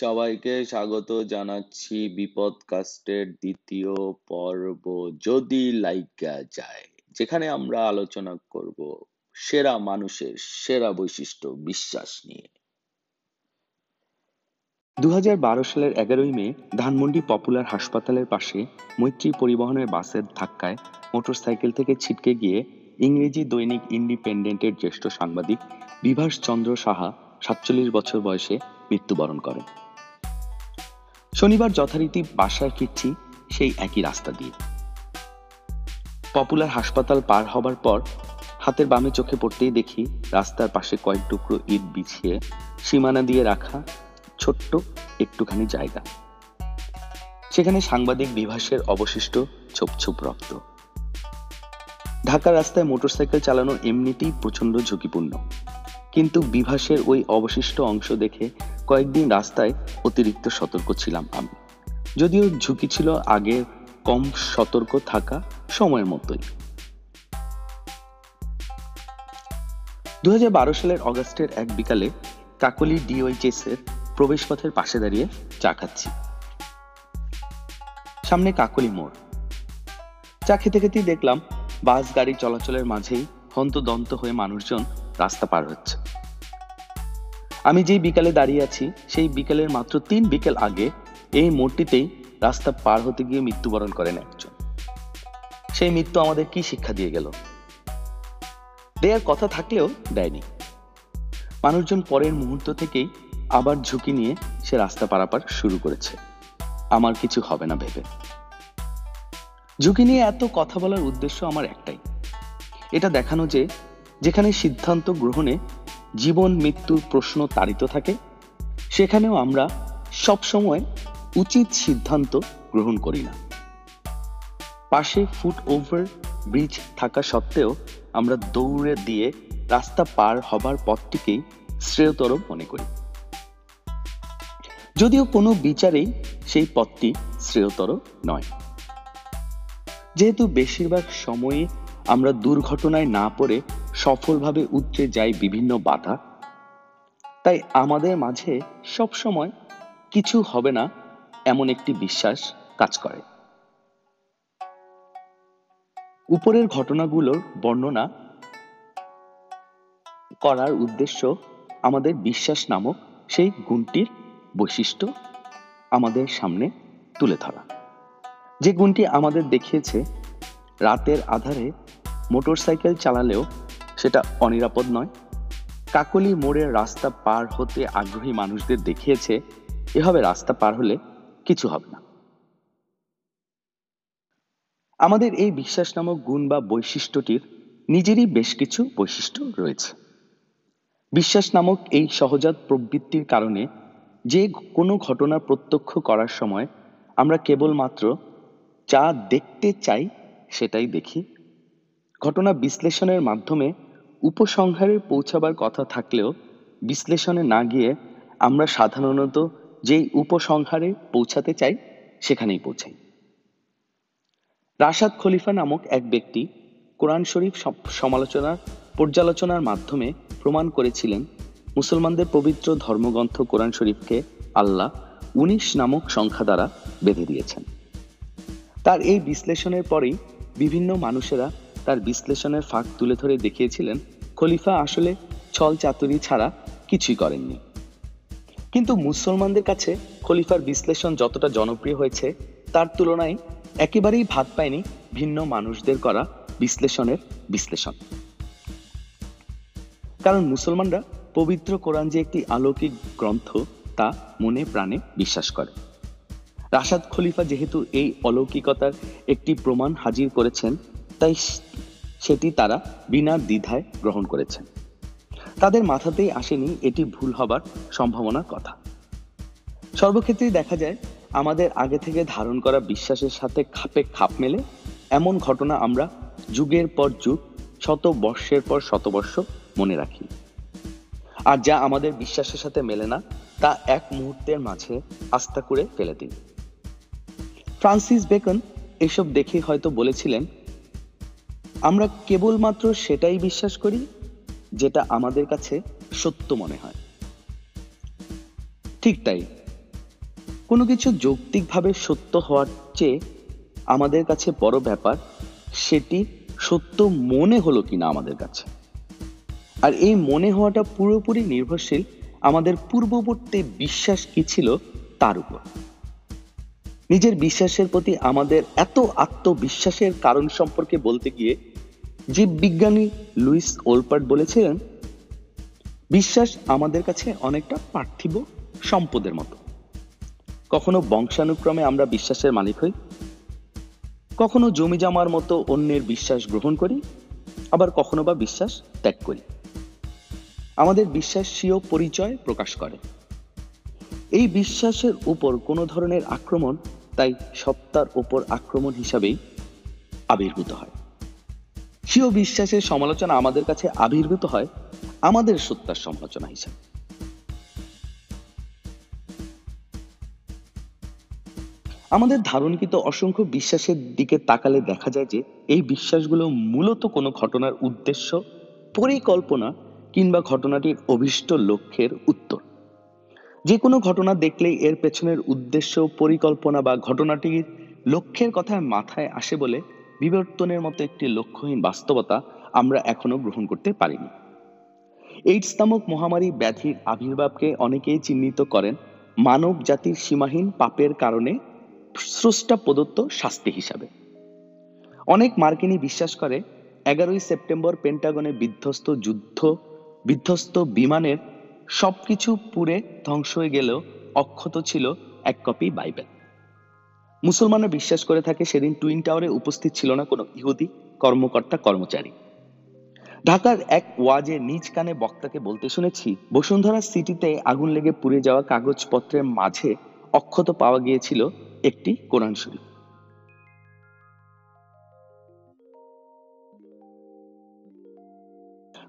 সবাইকে স্বাগত জানাচ্ছি বিপদকাস্টের দ্বিতীয় পর্ব যদি লাইকা যায়, যেখানে আমরা আলোচনা করব সেরা মানুষের সেরা বৈশিষ্ট্য বিশ্বাস নিয়ে। দুহাজার বারো সালের এগারোই মে ধানমন্ডি পপুলার হাসপাতালের পাশে মৈত্রী পরিবহনের বাসের ধাক্কায় মোটরসাইকেল থেকে ছিটকে গিয়ে ইংরেজি দৈনিক ইন্ডিপেন্ডেন্টের জ্যেষ্ঠ সাংবাদিক বিভাস চন্দ্র সাহা সাতচল্লিশ বছর বয়সে মৃত্যুবরণ করেন। শনিবার যথারীতি বাসায় ফিরছি সেই একই রাস্তা দিয়ে। পপুলার হাসপাতাল পার হবার পর হাতের বামে চোখে পড়তেই দেখি রাস্তার পাশে কয়েক টুকরো ইট বিছিয়ে সীমানা দিয়ে রাখা ছোট্ট একটুখানি জায়গা। সেখানে সাংবাদিক বিভাসের অবশিষ্ট ছোপ ছোপ রক্ত। ঢাকা রাস্তায় মোটরসাইকেল চালানো এমনিতেই প্রচণ্ড ঝুঁকিপূর্ণ। কিন্তু বিভাসের ওই অবশিষ্ট অংশ দেখে কয়েকদিন রাস্তায় অতিরিক্ত সতর্ক ছিলাম আমি। যদিও ঝুঁকি ছিল আগে কম সতর্ক থাকা সময়ের মতোই। দু সালের অগাস্টের এক বিকালে কাকলি ডিওইচএস এর প্রবেশপথের পাশে দাঁড়িয়ে চা খাচ্ছি। সামনে কাকলি মোড়। চা খেতে খেতেই দেখলাম বাস গাড়ি চলাচলের মাঝেই হন্তদন্ত হয়ে মানুষজন রাস্তা পার হচ্ছে। আমি যেই বিকালে দাঁড়িয়ে আছি, সেই বিকালের মাত্র তিন বিকেল আগে এই মোড়টিতেই রাস্তা পার হতে গিয়ে মৃত্যুবরণ করেন একজন। সেই মৃত্যু আমাদের কি শিক্ষা দিয়ে গেল? দেয়ার কথা থাকলেও দেয়নি। মানুষজন পরের মুহূর্ত থেকেই আবার ঝুঁকি নিয়ে সে রাস্তা পারাপার শুরু করেছে। আমার কিছু হবে না ভেবে। ঝুঁকি নিয়ে এত কথা বলার উদ্দেশ্য আমার একটাই। এটা দেখানো যে যেখানে সিদ্ধান্ত গ্রহণে জীবন, মৃত্যুর প্রশ্ন তাড়িত থাকে। সেখানেও আমরা সবসময় উচিত সিদ্ধান্ত গ্রহণ করি না। পাশে ফুট ওভার ব্রিজ থাকা সত্ত্বেও আমরা দৌড়ে দিয়ে রাস্তা পার হবার পথটিকেই শ্রেয়তর মনে করি। যদিও কোনো বিচারেই সেই পথটি শ্রেয়তর নয়। যেহেতু বেশিরভাগ সময়ে আমরা দুর্ঘটনায় না পড়ে সফলভাবে উতরে যায় বিভিন্ন বাধা। তাই আমাদের মাঝে সব সময় কিছু হবে না এমন একটি বিশ্বাস কাজ করে। উপরের ঘটনাগুলোর বর্ণনা করার উদ্দেশ্য আমাদের বিশ্বাস নামক সেই গুণটির বৈশিষ্ট্য আমাদের সামনে তুলে ধরা। যে গুণটি আমাদের দেখিয়েছে, রাতের আধারে মোটরসাইকেল চালালেও সেটা অনিরাপদ নয়। কাকলি মোড়ের রাস্তা পার হতে আগ্রহী মানুষদের দেখিয়েছে, এভাবে রাস্তা পার হলে কিছু হবে না। আমাদের এই বিশ্বাস নামক গুণ বা বৈশিষ্ট্যটির নিজেরই বেশ কিছু বৈশিষ্ট্য রয়েছে। বিশ্বাস নামক এই সহজাত প্রবৃত্তির কারণে যে কোনো ঘটনা প্রত্যক্ষ করার সময় আমরা কেবলমাত্র যা দেখতে চাই সেটাই দেখি। ঘটনা বিশ্লেষণের মাধ্যমে উপসংহারে পৌঁছাবার কথা থাকলেও বিশ্লেষণে না গিয়ে আমরা সাধারণত যেই উপসংহারে পৌঁছাতে চাই, সেখানেই পৌঁছাই। রাশাদ খলিফা নামক এক ব্যক্তি কোরআন শরীফ সমালোচনার পর্যালোচনার মাধ্যমে প্রমাণ করেছিলেন, মুসলমানদের পবিত্র ধর্মগ্রন্থ কোরআন শরীফকে আল্লাহ উনিশ নামক সংখ্যা দ্বারা বেঁধে দিয়েছেন। তার এই বিশ্লেষণের পরেই বিভিন্ন মানুষেরা তার বিশ্লেষণের ফাঁক তুলে ধরে দেখিয়েছিলেন, খলিফা আসলে ছল চাতুরি ছাড়া কিছুই করেননি। কিন্তু মুসলমানদের কাছে খলিফার বিশ্লেষণ যতটা জনপ্রিয় হয়েছে, তার তুলনায় একেবারেই ভাত পায়নি ভিন্ন মানুষদের করা বিশ্লেষণের বিশ্লেষণ। কারণ মুসলমানরা পবিত্র কোরআন যে একটি আলৌকিক গ্রন্থ, তা মনে প্রাণে বিশ্বাস করে। রাশাদ খলিফা যেহেতু এই অলৌকিকতার একটি প্রমাণ হাজির করেছেন তাই সেটি তারা বিনা দ্বিধায় গ্রহণ করেছেন তাদের মাথাতেই আসেনি এটি ভুল হবার সম্ভাবনার কথা। সর্বক্ষেত্রেই দেখা যায়, আমাদের আগে থেকে ধারণ করা বিশ্বাসের সাথে খাপে খাপ মেলে এমন ঘটনা আমরা যুগের পর যুগ, শত বর্ষের পর শতবর্ষ মনে রাখি। আর যা আমাদের বিশ্বাসের সাথে মেলে না, তা এক মুহূর্তের মাঝে আস্থা করে ফেলে দিই। ফ্রান্সিস বেকন এসব দেখে হয়তো বলেছিলেন আমরা কেবলমাত্র সেটাই বিশ্বাস করি যেটা আমাদের কাছে সত্য মনে হয়। ঠিক তাই, কোনো কিছু যৌক্তিকভাবে সত্য হওয়ার চেয়ে আমাদের কাছে বড় ব্যাপার সেটি সত্য মনে হলো কিনা আমাদের কাছে। আর এই মনে হওয়াটা পুরোপুরি নির্ভরশীল আমাদের পূর্ববর্তী বিশ্বাস কি ছিল তার উপর। নিজের বিশ্বাসের প্রতি আমাদের এত আত্মবিশ্বাসের কারণ সম্পর্কে বলতে গিয়ে জীববিজ্ঞানী লুইস ওলপার্ট বলেছিলেন, বিশ্বাস আমাদের কাছে অনেকটা পার্থিব সম্পদের মতো। কখনো বংশানুক্রমে আমরা বিশ্বাসের মালিক হই, কখনো জমি জামার মতো অন্যের বিশ্বাস গ্রহণ করি, আবার কখনো বা বিশ্বাস ত্যাগ করি। আমাদের বিশ্বাস পরিচয় প্রকাশ করে। এই বিশ্বাসের উপর কোনো ধরনের আক্রমণ তাই সত্তার উপর আক্রমণ হিসাবেই আবির্ভূত হয়। স্বীয় বিশ্বাসের সমালোচনা আমাদের কাছে আবির্ভূত হয় আমাদের সত্তার সমালোচনা হিসাবে। আমাদের ধারণকৃত অসংখ্য বিশ্বাসের দিকে তাকালে দেখা যায় যে এই বিশ্বাসগুলো মূলত কোনো ঘটনার উদ্দেশ্য, পরিকল্পনা কিংবা ঘটনাটির অভিষ্ট লক্ষ্যের উত্তর। যে কোনো ঘটনা দেখলেই এর পেছনের উদ্দেশ্য, পরিকল্পনা বা ঘটনাটির লক্ষ্যের কথা মাথায় আসে বলে বিবর্তনের মতো একটি লক্ষ্যহীন বাস্তবতা আমরা এখনও গ্রহণ করতে পারিনি। এইডস নামক মহামারী ব্যাধির আবির্ভাবকে অনেকেই চিহ্নিত করেন মানব জাতির সীমাহীন পাপের কারণে স্রষ্টা প্রদত্ত শাস্তি হিসাবে। অনেক মার্কিনী বিশ্বাস করে, এগারোই সেপ্টেম্বর পেন্টাগনে বিধ্বস্ত যুদ্ধ, বিধ্বস্ত বিমানের সবকিছু পুড়ে ধ্বংস হয়ে গেলেও অক্ষত ছিল এক কপি বাইবেল। মুসলমানরা বিশ্বাস করে থাকে সেদিন টুইন টাওয়ারে উপস্থিত ছিল না কোনো ইহুদি কর্মকর্তা, কর্মচারী। ঢাকার এক ওয়াজে নিজ কানে বক্তাকে বলতে শুনেছি, বসুন্ধরা সিটিতে আগুন লেগে পুড়ে যাওয়া কাগজপত্রের মাঝে অক্ষত পাওয়া গিয়েছিল একটি কোরআন শরীফ।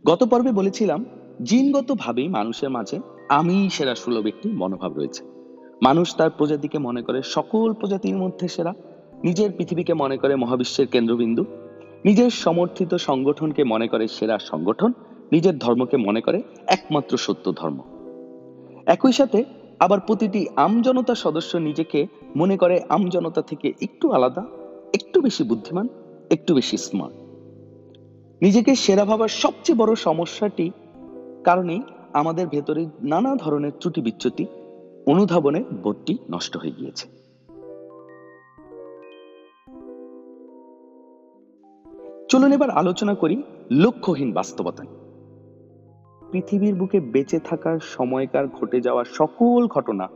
গত পর্বে বলেছিলাম জিনগতভাবেই মানুষের মাঝে আমি সেরা সুলভ একটি মনোভাব রয়েছে। মানুষ তার প্রজাতিকে মনে করে সকল প্রজাতির মধ্যে সেরা, নিজের পৃথিবীকে মনে করে মহাবিশ্বের কেন্দ্রবিন্দু, নিজের সমর্থিত সংগঠনকে মনে করে সেরা সংগঠন, নিজের ধর্মকে মনে করে একমাত্র সত্য ধর্ম। একই সাথে আবার প্রতিটি আমজনতা সদস্য নিজেকে মনে করে আমজনতা থেকে একটু আলাদা, একটু বেশি বুদ্ধিমান, একটু বেশি স্মার্ট নিজেকে সেরা ভাবার সবচেয়ে বড় সমস্যাটি কারণেই আমাদের ভেতরে নানা ধরনের ত্রুটি বিচ্যুতি অনুধাবনের বোধটি নষ্ট হয়ে গিয়েছে। চলুন এবার আলোচনা করি লক্ষ্যহীন বাস্তবতা পৃথিবীর বুকে বেঁচে থাকার সময়কার ঘটে যাওয়া সকল ঘটনা,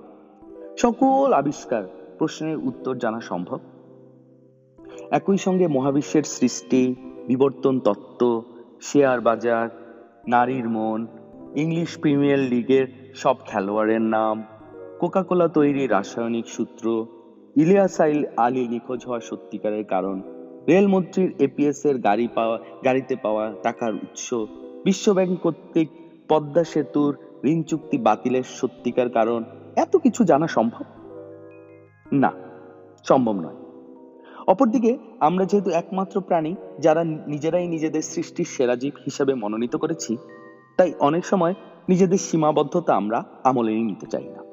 সকল আবিষ্কার প্রশ্নের উত্তর জানা সম্ভব। একই সঙ্গে মহাবিশ্বের সৃষ্টি, বিবর্তন তত্ত্ব, শেয়ার বাজার নারীর মন, ইংলিশ প্রিমিয়ার লিগের সব খেলোয়াড়ের নাম, কোকাকোলা তৈরি রাসায়নিক সূত্র ইলিয়াসাইল আলী নিখোঁজ হওয়া সত্যিকারের কারণ রেলমন্ত্রীর এপিএস এর গাড়ি পাওয়া, গাড়িতে পাওয়া টাকার উৎস, বিশ্বব্যাংক কর্তৃক পদ্মা সেতুর ঋণ চুক্তি বাতিলের সত্যিকার কারণ, এত কিছু জানা সম্ভব? না, সম্ভব নয়। অপরদিকে, আমরা যেহেতু একমাত্র প্রাণী যারা নিজেরাই নিজেদের সৃষ্টির সেরা জীব হিসাবে মনোনীত করেছি, তাই অনেক সময় নিজেদের সীমাবদ্ধতা আমরা আমলে নিতে চাই না।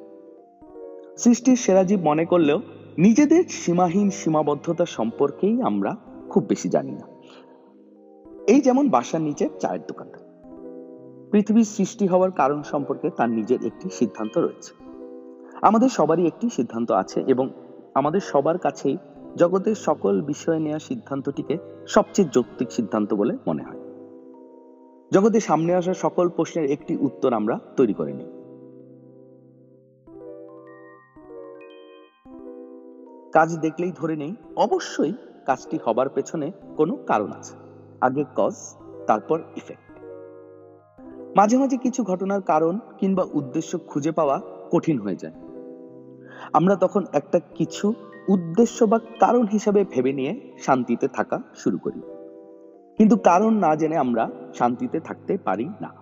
সৃষ্টির সেরা জীব মনে করলেও নিজেদের সীমাহীন সীমাবদ্ধতা সম্পর্কেই আমরা খুব বেশি জানি না। এই যেমন বাসার নিচে চায়ের দোকানটা। পৃথিবীর সৃষ্টি হওয়ার কারণ সম্পর্কে তার নিজের একটি সিদ্ধান্ত রয়েছে। আমাদের সবারই একটি সিদ্ধান্ত আছে এবং আমাদের সবার কাছেই জগতের সকল বিষয় নেওয়া সিদ্ধান্তটিকে সবচেয়ে যৌক্তিক সিদ্ধান্ত বলে মনে হয়। জগতের সামনে আসা সকল প্রশ্নের একটি উত্তর আমরা তৈরি করে নিই। কাজ দেখলেই ধরে নেই, অবশ্যই কাজটি হবার পেছনে কোনো কারণ আছে। আগে কজ তারপর ইফেক্ট মাঝে মাঝে কিছু ঘটনার কারণ কিংবা উদ্দেশ্য খুঁজে পাওয়া কঠিন হয়ে যায়। আমরা তখন একটা কিছু উদ্দেশ্য বা কারণ হিসাবে ভেবে নিয়ে শান্তিতে থাকা শুরু করি। কিন্তু কারণ না জেনে আমরা শান্তিতে থাকতে পারি না।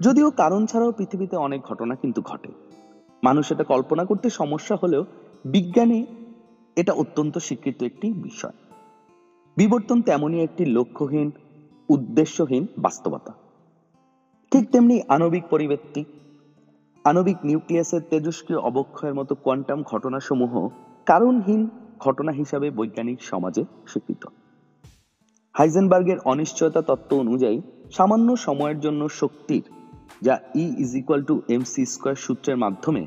যদিও কারণ ছাড়াও পৃথিবীতে অনেক ঘটনা কিন্তু ঘটে। মানুষ এটা কল্পনা করতে সমস্যা হলেও বিজ্ঞানে এটা অত্যন্ত স্বীকৃত একটি বিষয়। বিবর্তন তেমনই একটি লক্ষ্যহীন, উদ্দেশ্যহীন বাস্তবতা। ঠিক তেমনি আণবিক পরিবৃত্তি আণবিক নিউক্লিয়াসের তেজস্ক্রিয় অবক্ষয়ের মতো কোয়ান্টাম ঘটনাসমূহ কারণহীন ঘটনা হিসাবে বৈজ্ঞানিক সমাজে স্বীকৃত। হাইজেনবার্গের অনিশ্চয়তা তত্ত্ব অনুযায়ী সামান্য সময়ের জন্য শক্তির, যা E is equal to M C square সূত্রের মাধ্যমে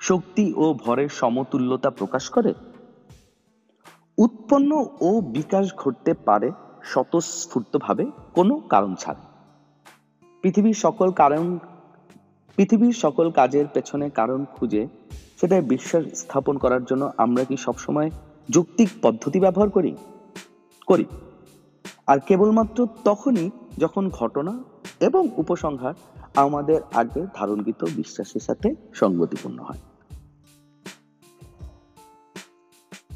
শক্তি ও ভরের সমতুল্যতা প্রকাশ করে? উৎপন্ন ও বিকাশ ঘটতে পারে স্বতঃস্ফূর্তভাবে কোনো কারণ ছাড়া। পৃথিবীর সকল কারণ পৃথিবীর সকল কাজের পেছনে কারণ খুঁজে সেটাই বিশ্বাস স্থাপন করার জন্য আমরা কি সবসময় যৌক্তিক পদ্ধতি ব্যবহার করি? করি। আর কেবলমাত্র তখনই যখন ঘটনা এবং উপসংহার আমাদের আগে ধারণকৃত বিশ্বাসের সাথে সঙ্গতিপূর্ণ হয়।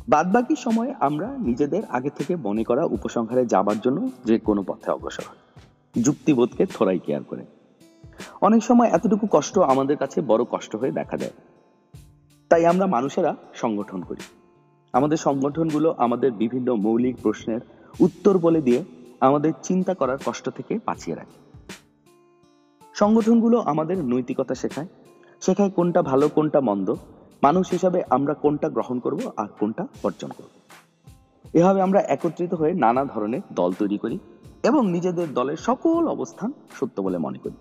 বাদবাকি সময়ে আমরা নিজেদের আগে থেকে মনে করা উপসংহারে যাবার জন্য যে কোনো পথে অগ্রসর যুক্তিবোধকে থোড়াই কেয়ার করে। অনেক সময় এতটুকু কষ্ট আমাদের কাছে বড় কষ্ট হয়ে দেখা যায় তাই আমরা মানুষেরা সংগঠন করি। আমাদের সংগঠনগুলো আমাদের বিভিন্ন মৌলিক প্রশ্নের উত্তর বলে দিয়ে আমাদের চিন্তা করার কষ্ট থেকে বাঁচিয়ে রাখে। সংগঠনগুলো আমাদের নৈতিকতা শেখায় শেখায় কোনটা ভালো, কোনটা মন্দ, মানুষ হিসাবে আমরা কোনটা গ্রহণ করব আর কোনটা বর্জন করব। এভাবে আমরা একত্রিত হয়ে নানা ধরনের দল তৈরি করি এবং নিজেদের দলের সকল অবস্থান সত্য বলে মনে করি।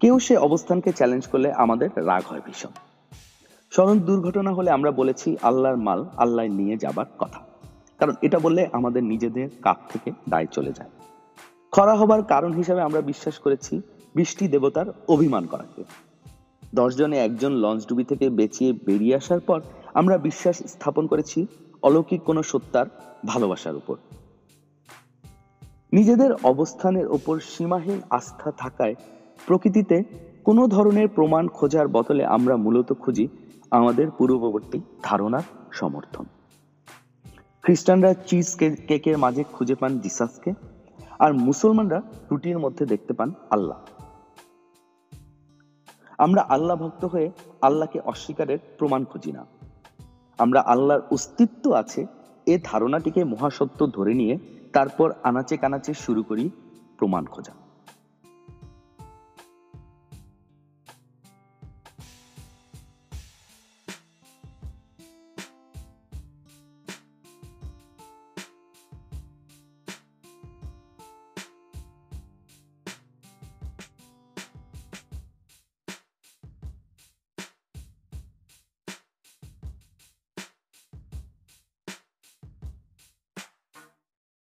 কেউ সে অবস্থানকে চ্যালেঞ্জ করলে আমাদের রাগ হয় ভীষণ। সড়ক দুর্ঘটনা হলে আমরা বলেছি, আল্লাহর মাল আল্লাহ নিয়ে যাবার কথা। কারণ এটা বললে আমাদের নিজেদের কাপ থেকে দায় চলে যায়। খরা হবার কারণ হিসাবে আমরা বিশ্বাস করেছি, বৃষ্টি দেবতার অভিমান করাকে। দশজনে একজন লঞ্চ ডুবি থেকে বেঁচিয়ে বেরিয়ে আসার পর আমরা বিশ্বাস স্থাপন করেছি, অলৌকিক কোনো সত্তার ভালোবাসার উপর। নিজেদের অবস্থানের ওপর সীমাহীন আস্থা থাকায় প্রকৃতিতে কোনো ধরনের প্রমাণ খোঁজার বদলে আমরা মূলত খুঁজি আমাদের পূর্ববর্তী ধারণার সমর্থন। খ্রিস্টানরা চিজ কেকের মাঝে খুঁজে পান জিসাসকে, আর মুসলমানরা রুটির মধ্যে দেখতে পান আল্লাহ। আমরা আল্লাহ ভক্ত হয়ে আল্লাহকে অস্বীকারের প্রমাণ খুঁজি না। আমরা আল্লাহর অস্তিত্ব আছে এ ধারণাটিকে মহাসত্য ধরে নিয়ে তারপর আনাচে কানাচে শুরু করি প্রমাণ খোঁজা।